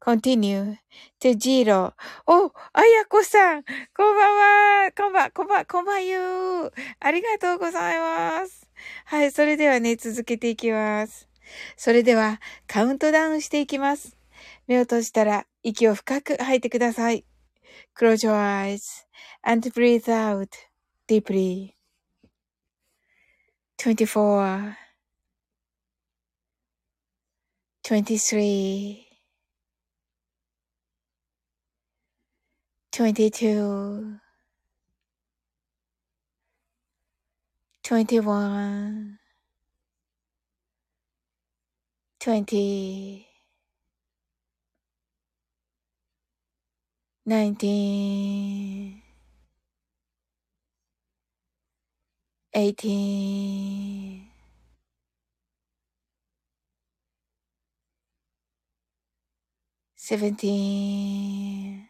Continue to zero. お、あやこさん、こんばんは。こんばん、こんばん、こんばんゆー。ありがとうございます。はい、それではね、続けていきます。それでは、カウントダウンしていきます。目を閉じたら、息を深く吐いてください。Close your eyes and breathe out deeply. 24 23 22 21 20 19 18 17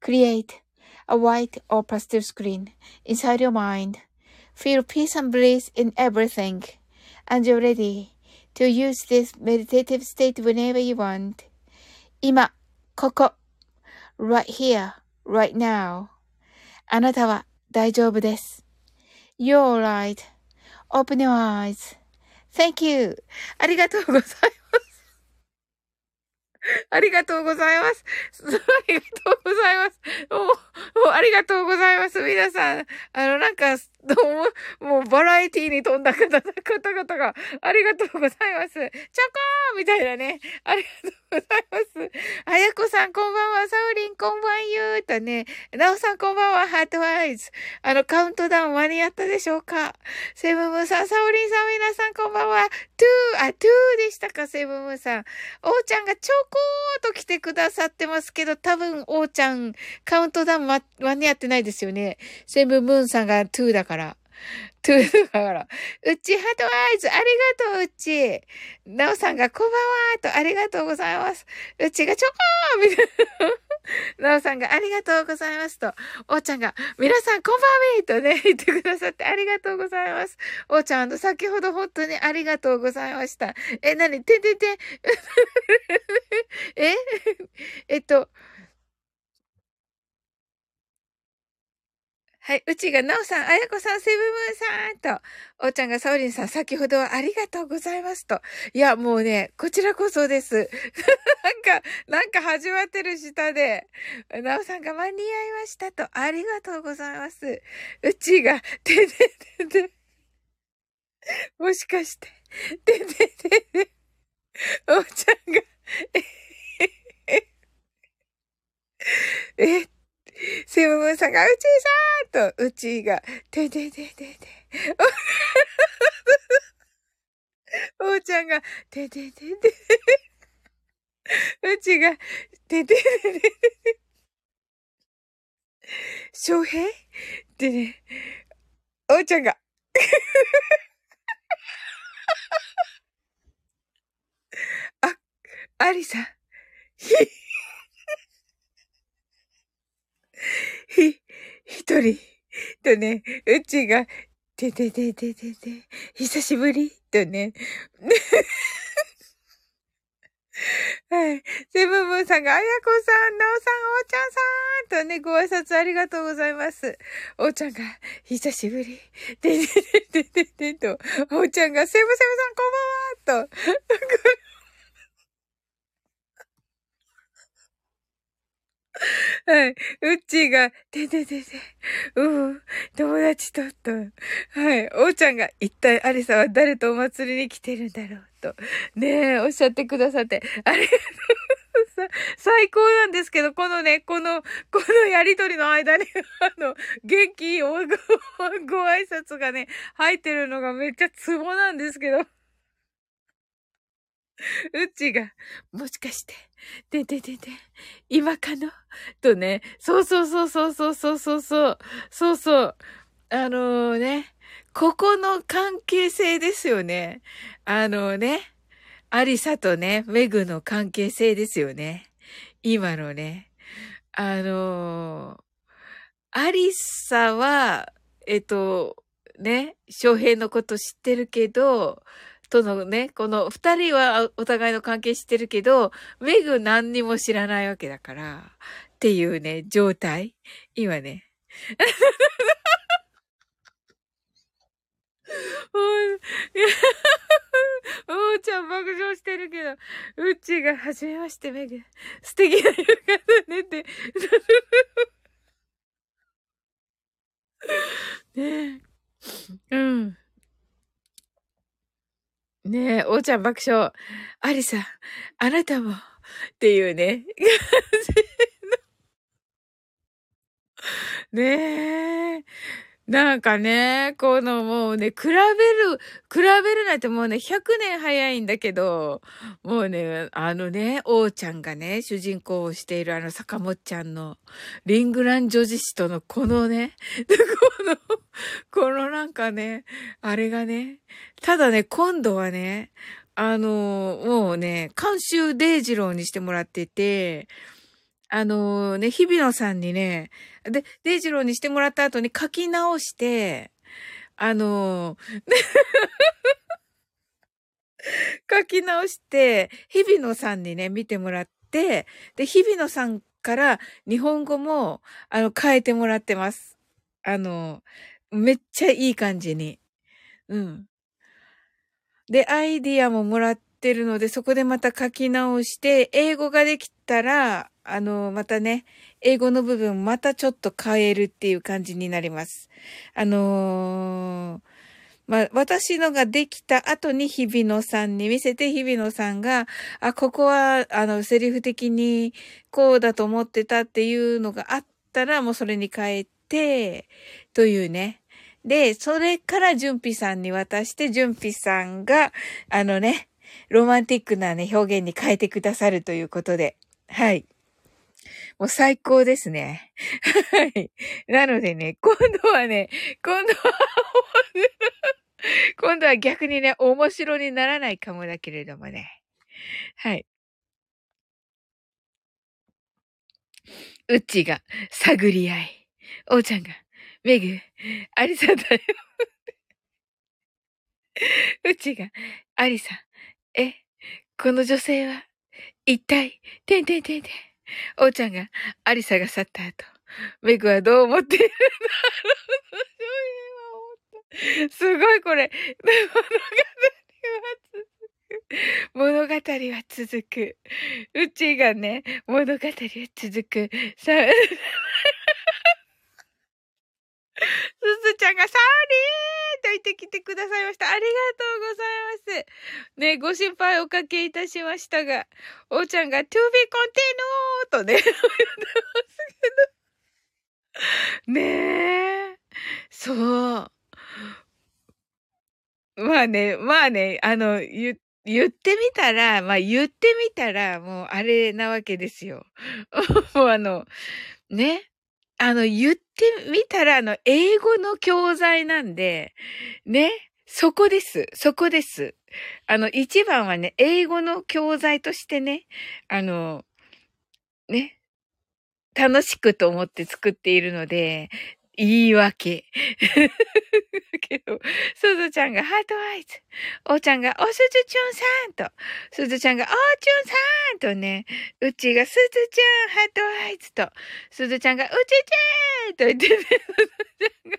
Create a white or pastel screen inside your mind. Feel peace and bliss in everything. And you're ready to use this meditative state whenever you want. 今、ここ。right here, right now. あなたは大丈夫です。You're right.Open your eyes. Thank you. ありがとうございます。 ありがとうございます。ありがとうございます。お、お、ありがとうございます。皆さん。あの、なんか、どうも、もうバラエティに飛んだ方、々が、ありがとうございます。チョコーみたいなね。ありがとうございます。あやこさん、こんばんは。サウリン、こんばんゆーとね。なおさん、こんばんは。ハートアイズ。あの、カウントダウン間に合ったでしょうかセブムさん、サウリンさん、皆さん、こんばんは。トゥー、したか、セブンムーンさん。おーちゃんがちょこーと来てくださってますけど、多分、おーちゃん、カウントダウン間に合ってないですよね。セブンムーンさんが2だから。2だから。うちハートアイズ、ありがとう、うち。なおさんがこんばんは、と、ありがとうございます。うちがチョコーみたいな。なおさんがありがとうございますと、おーちゃんが、皆さんこんばんはとね、言ってくださってありがとうございます。おーちゃん、先ほど本当にありがとうございました。え、なにててて、え？えっと、はい。うちがなおさん、あやこさん、セブムーンさんと、おーちゃんがサオリンさん、先ほどはありがとうございますと。いや、もうね、こちらこそです。なんか、なんか始まってる下で、なおさんが間に合いましたと、ありがとうございます。うちが、てててて、もしかして、てててて、おーちゃんが、え、え、セブンさんが、うちさーと、うちが、ててててて。おーちゃんが、てててて。うちが、てててて。翔平？でね、おーちゃんが、あ、ありさん、ひ、ひ、一人、とね、うちが、てててててて、久しぶりとね。はい。セブンブンさんが、あやこさん、なおさん、おーちゃんさんとね、ご挨拶ありがとうございます。おーちゃんが、久しぶり。ててててててと、おーちゃんが、セブセブさん、こんばんはと、はい。うっちーが、てててて、うん、友達と、と。はい。おーちゃんが、一体アリサは誰とお祭りに来てるんだろう、と。ねえ、おっしゃってくださって、ありがとう最高なんですけど、このね、この、このやりとりの間に、あの、元気をご、ご挨拶がね、入ってるのがめっちゃツボなんですけど。うちが、もしかして、でででで、今かの？とね、そうそうそうそうそうそうそうそう、そうそう、あのー、ね、ここの関係性ですよね。あのね、アリサとね、メグの関係性ですよね。今のね。あのー、アリサは、えっと、ね、翔平のこと知ってるけど、とのね、この二人はお互いの関係知ってるけど、メグ何にも知らないわけだから、っていうね、状態。今ね。おーちゃん爆笑してるけど、うちが、はじめまして、メグ。素敵な夜方ねって。ねえ。うん。ねえ、おーちゃん爆笑。ありさん、あなたも、っていうね。ねえ。なんかね、このもうね、比べる、比べるなんてもうね、100年早いんだけど、もうね、あのね、王ちゃんがね、主人公をしているあの坂本ちゃんの、リングラン女子誌とのこのね、この、このなんかね、あれがね、ただね、今度はね、あの、もうね、監修デイジローにしてもらってて、あのね、日比野さんにね、で、デイジローにしてもらった後に書き直して、あの 書き直して、日比野さんにね、見てもらって、で、日比野さんから日本語も、あの、変えてもらってます。あの、めっちゃいい感じに。うん。で、アイディアももらってるので、そこでまた書き直して、英語ができたら、あの、またね、英語の部分またちょっと変えるっていう感じになります。あのー、まあ、私のができた後に日比野さんに見せて、日比野さんが、あ、ここは、あの、セリフ的にこうだと思ってたっていうのがあったら、もうそれに変えて、というね。で、それから純ピさんに渡して、純ピさんが、あのね、ロマンティックなね、表現に変えてくださるということで。はい。もう最高ですね。はい。なのでね、今度はね、今度は 今度は逆にね、面白にならないかもだけれどもね。はい。うっちが探り合い。おうちゃんが、めぐ、ありさだよ。うちが、ありさ、え、この女性は、一体、てんてんてんてん。おうちゃんが、ありさが去った後、めぐはどう思っているんだろう。すごいこれ、物語は続く。うちがね、物語は続く。さ、すずちゃんがサーリーと言ってきてくださいました。ありがとうございます。ね、ご心配おかけいたしましたが、おーちゃんが to be continued とね、言ってますけど。ねえ。そう。まあね、まあね、あの、言、言ってみたら、まあ言ってみたら、もうあれなわけですよ。もうあの、ね。あの、言ってみたら、あの、英語の教材なんで、ね、そこです。そこです。あの、一番はね、英語の教材としてね、あの、ね、楽しくと思って作っているので、言い訳。けど、すずちゃんがハートアイズ。おーちゃんがおすずちゅんさんと、すずちゃんがおーちゅんさんとね、うちがすずちゃんハートアイズと、すずちゃんがうちちーと言ってね、ちゃんが、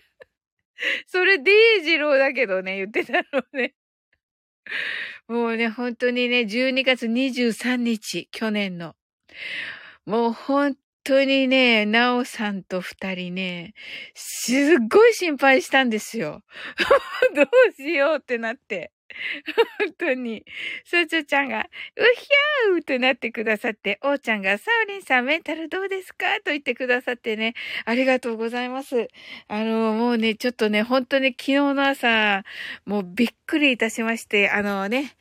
それデイジローだけどね、言ってたのね。もうね、本当にね、12月23日、去年の。もう本当にね、なおさんと二人ね、すっごい心配したんですよ。どうしようってなって。本当に。すずちゃんが、うひゃーとなってくださって、おーちゃんが、サウリンさんメンタルどうですか？と言ってくださってね、ありがとうございます。あの、もうね、ちょっとね、本当に昨日の朝、もうびっくりいたしまして、あのね、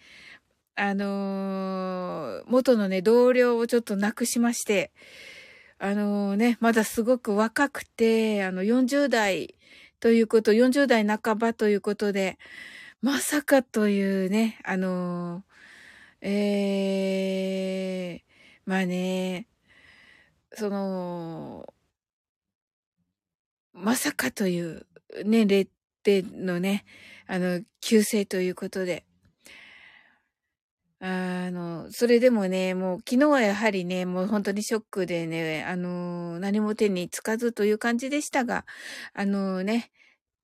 あのー、元のね、同僚をちょっと亡くしまして、あのね、まだすごく若くて、あの、40代ということ、40代半ばということで、まさかというね、あのええー、まあね、その、まさかという年齢でのね、あの、旧姓ということで、あの、それでもね、もう昨日はやはりね、もう本当にショックでね、あの、何も手につかずという感じでしたが、あのね、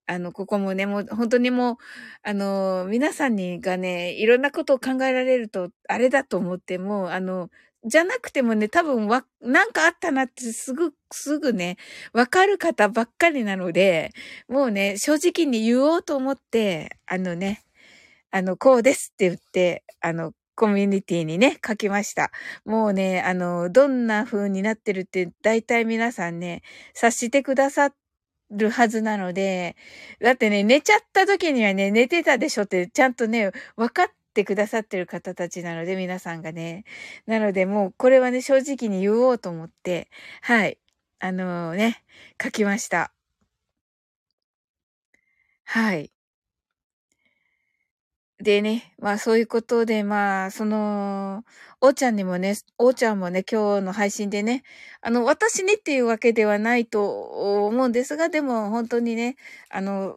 あの、ここもね、もう本当にもう、あの、皆さんにがね、いろんなことを考えられると、あれだと思っても、あの、じゃなくてもね、多分わ、なんかあったなってすぐ、すぐね、わかる方ばっかりなので、もうね、正直に言おうと思って、あのね、あの、こうですって言って、あの、コミュニティにね、書きました。もうね、あの、どんな風になってるって、大体皆さんね、察してくださるはずなので、だってね、寝ちゃった時にはね、寝てたでしょって、ちゃんとね、分かってくださってる方たちなので、皆さんがね。なので、もう、これはね、正直に言おうと思って、はい。あのー、ね、書きました。はい。でね、まあそういうことで、まあ、その、おーちゃんにもね、おーちゃんもね、今日の配信でね、あの、私にっていうわけではないと思うんですが、でも本当にね、あの、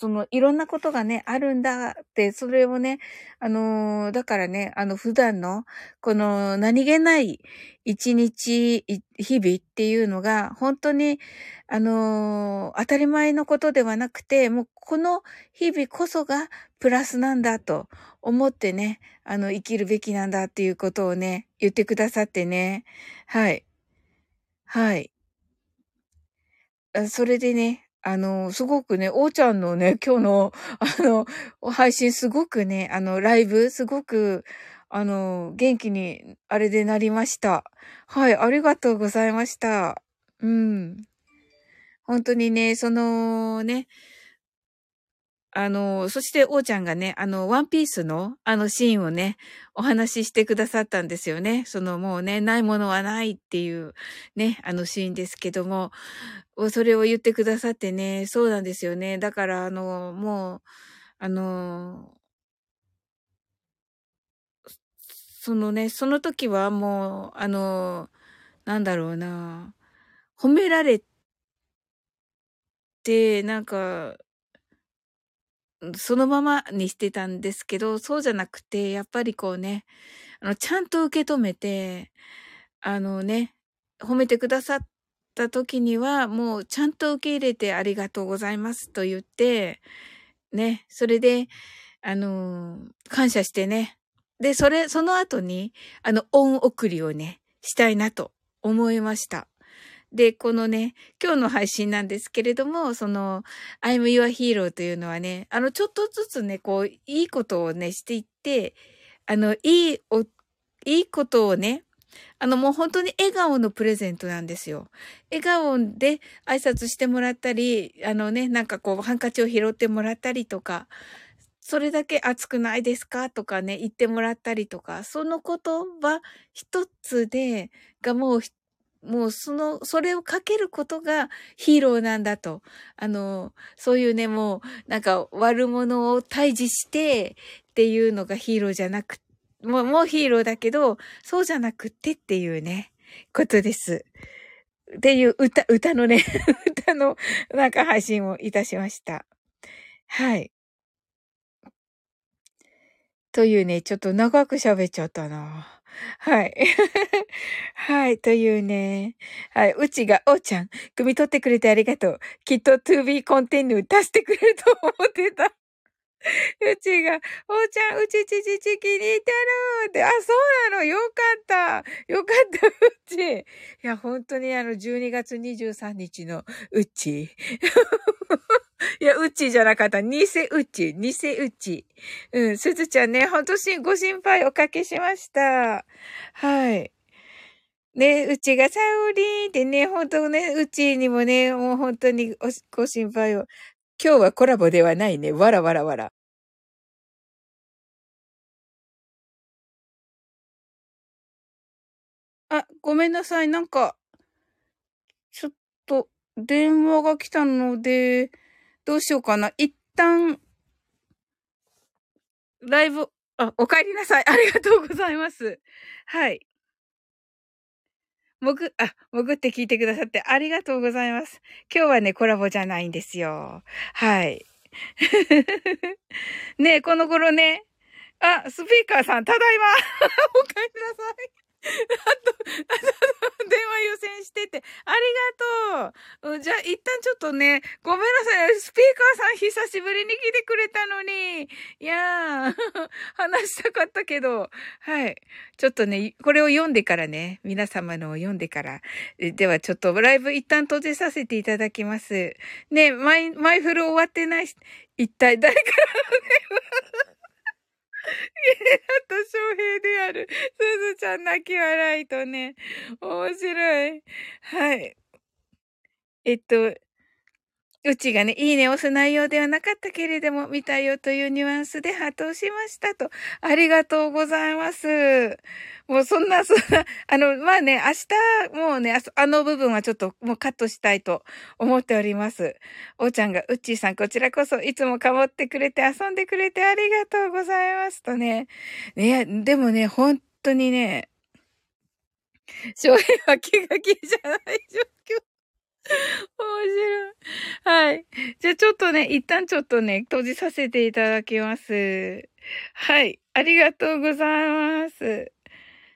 その、いろんなことがね、あるんだって、それをね、あのー、だからね、あの、普段の、この、何気ない一日、日々っていうのが、本当に、あのー、当たり前のことではなくて、もう、この日々こそがプラスなんだと思ってね、あの、生きるべきなんだっていうことをね、言ってくださってね。はい。はい。それでね、あの、すごくね、おーちゃんのね、今日の、あの、配信すごくね、あの、ライブ、すごく、あの、元気に、あれでなりました。はい、ありがとうございました。うん。本当にね、そのね、あの、そして、おーちゃんがね、あの、ワンピースの、あのシーンをね、お話ししてくださったんですよね。その、もうね、ないものはないっていう、ね、あのシーンですけども、それを言ってくださってね、そうなんですよね。だから、あの、もう、あの、そのね、その時はもう、あの、なんだろうな、褒められて、なんか、そのままにしてたんですけど、そうじゃなくて、やっぱりこうね、あの、ちゃんと受け止めて、あのね、褒めてくださった時には、もうちゃんと受け入れてありがとうございますと言って、ね、それで、あの、感謝してね。で、それ、その後に、あの、恩送りをね、したいなと思いました。で、このね、今日の配信なんですけれども、その、I'm your hero というのはね、あの、ちょっとずつね、こう、いいことをね、していって、あの、いい、お、いいことをね、あの、もう本当に笑顔のプレゼントなんですよ。笑顔で挨拶してもらったり、あのね、なんかこう、ハンカチを拾ってもらったりとか、それだけ熱くないですか？とかね、言ってもらったりとか、その言葉一つで、がもうもうその、それをかけることがヒーローなんだと。あの、そういうね、もう、なんか悪者を退治してっていうのがヒーローじゃなく、もう、もうヒーローだけど、そうじゃなくってっていうね、ことです。っていう歌、歌のね、歌のなんか配信をいたしました。はい。というね、ちょっと長く喋っちゃったな。はい。はい。というね。はい。うちが、おーちゃん、汲み取ってくれてありがとう。きっと to be continue 出してくれると思ってた。うちが、おーちゃん、うちちちち気に入ってるって、あ、そうなのよかった。よかった、うち。いや、本当にあの、12月23日のうち。いや、うちじゃなかった。偽うち。偽うち。うん、すずちゃんね、ほんと、ご心配おかけしました。はい。ね、うちがサウリーってね、ほんとね、うちにもね、もう本当にご心配を。今日はコラボではないね。わらわらわら。あ、ごめんなさい。なんか、ちょっと、電話が来たので、どうしようかな。一旦、ライブ、あ、お帰りなさい。ありがとうございます。はい。もぐ、あ、潜って聞いてくださってありがとうございます。今日はね、コラボじゃないんですよ。はい。ねこの頃ね、あ、スピーカーさん、ただいま お帰りなさい。あと、電話優先してて、ありがとう。じゃあ、一旦ちょっとね、ごめんなさい。スピーカーさん久しぶりに来てくれたのに。いやー、話したかったけど。はい。ちょっとね、これを読んでからね、皆様のを読んでから。では、ちょっとライブ一旦閉じさせていただきます。ね、マイ、マイフル終わってないし、一体誰からの電話？やっと翔平である。すずちゃん泣き笑いとね。面白い。はい。えっと、うちがね、いいねを押す内容ではなかったけれども、見たよというニュアンスでハートをしましたと。ありがとうございます。もうそんな、そんな、あの、まあね、明日、もうね、あの部分はちょっともうカットしたいと思っております。おーちゃんが、うっちーさん、こちらこそ、いつもかもってくれて、遊んでくれてありがとうございますとね。ね、でもね、本当にね、翔平は気が気じゃない状況。面白い。はい。じゃあちょっとね、一旦ちょっとね、閉じさせていただきます。はい。ありがとうございます。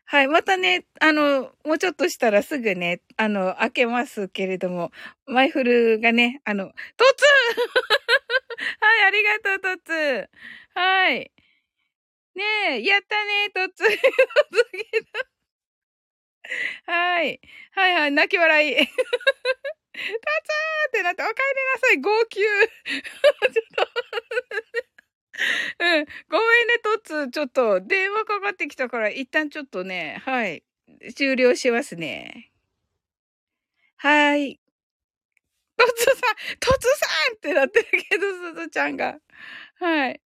はい。またね、あの、もうちょっとしたらすぐね、あの、開けますけれども、マイフルがね、あの、トツ はい、ありがとう、トツはい。ねえ、やったね、トツ はい。はいはい、泣き笑い。タツーってなって、お帰りなさい、号泣。ちょっとうん。ごめんね、トッツちょっと、電話かかってきたから、一旦ちょっとね、はい。終了しますね。はい。トトツさん、トツさんってなってるけど、すずちゃんが。はい。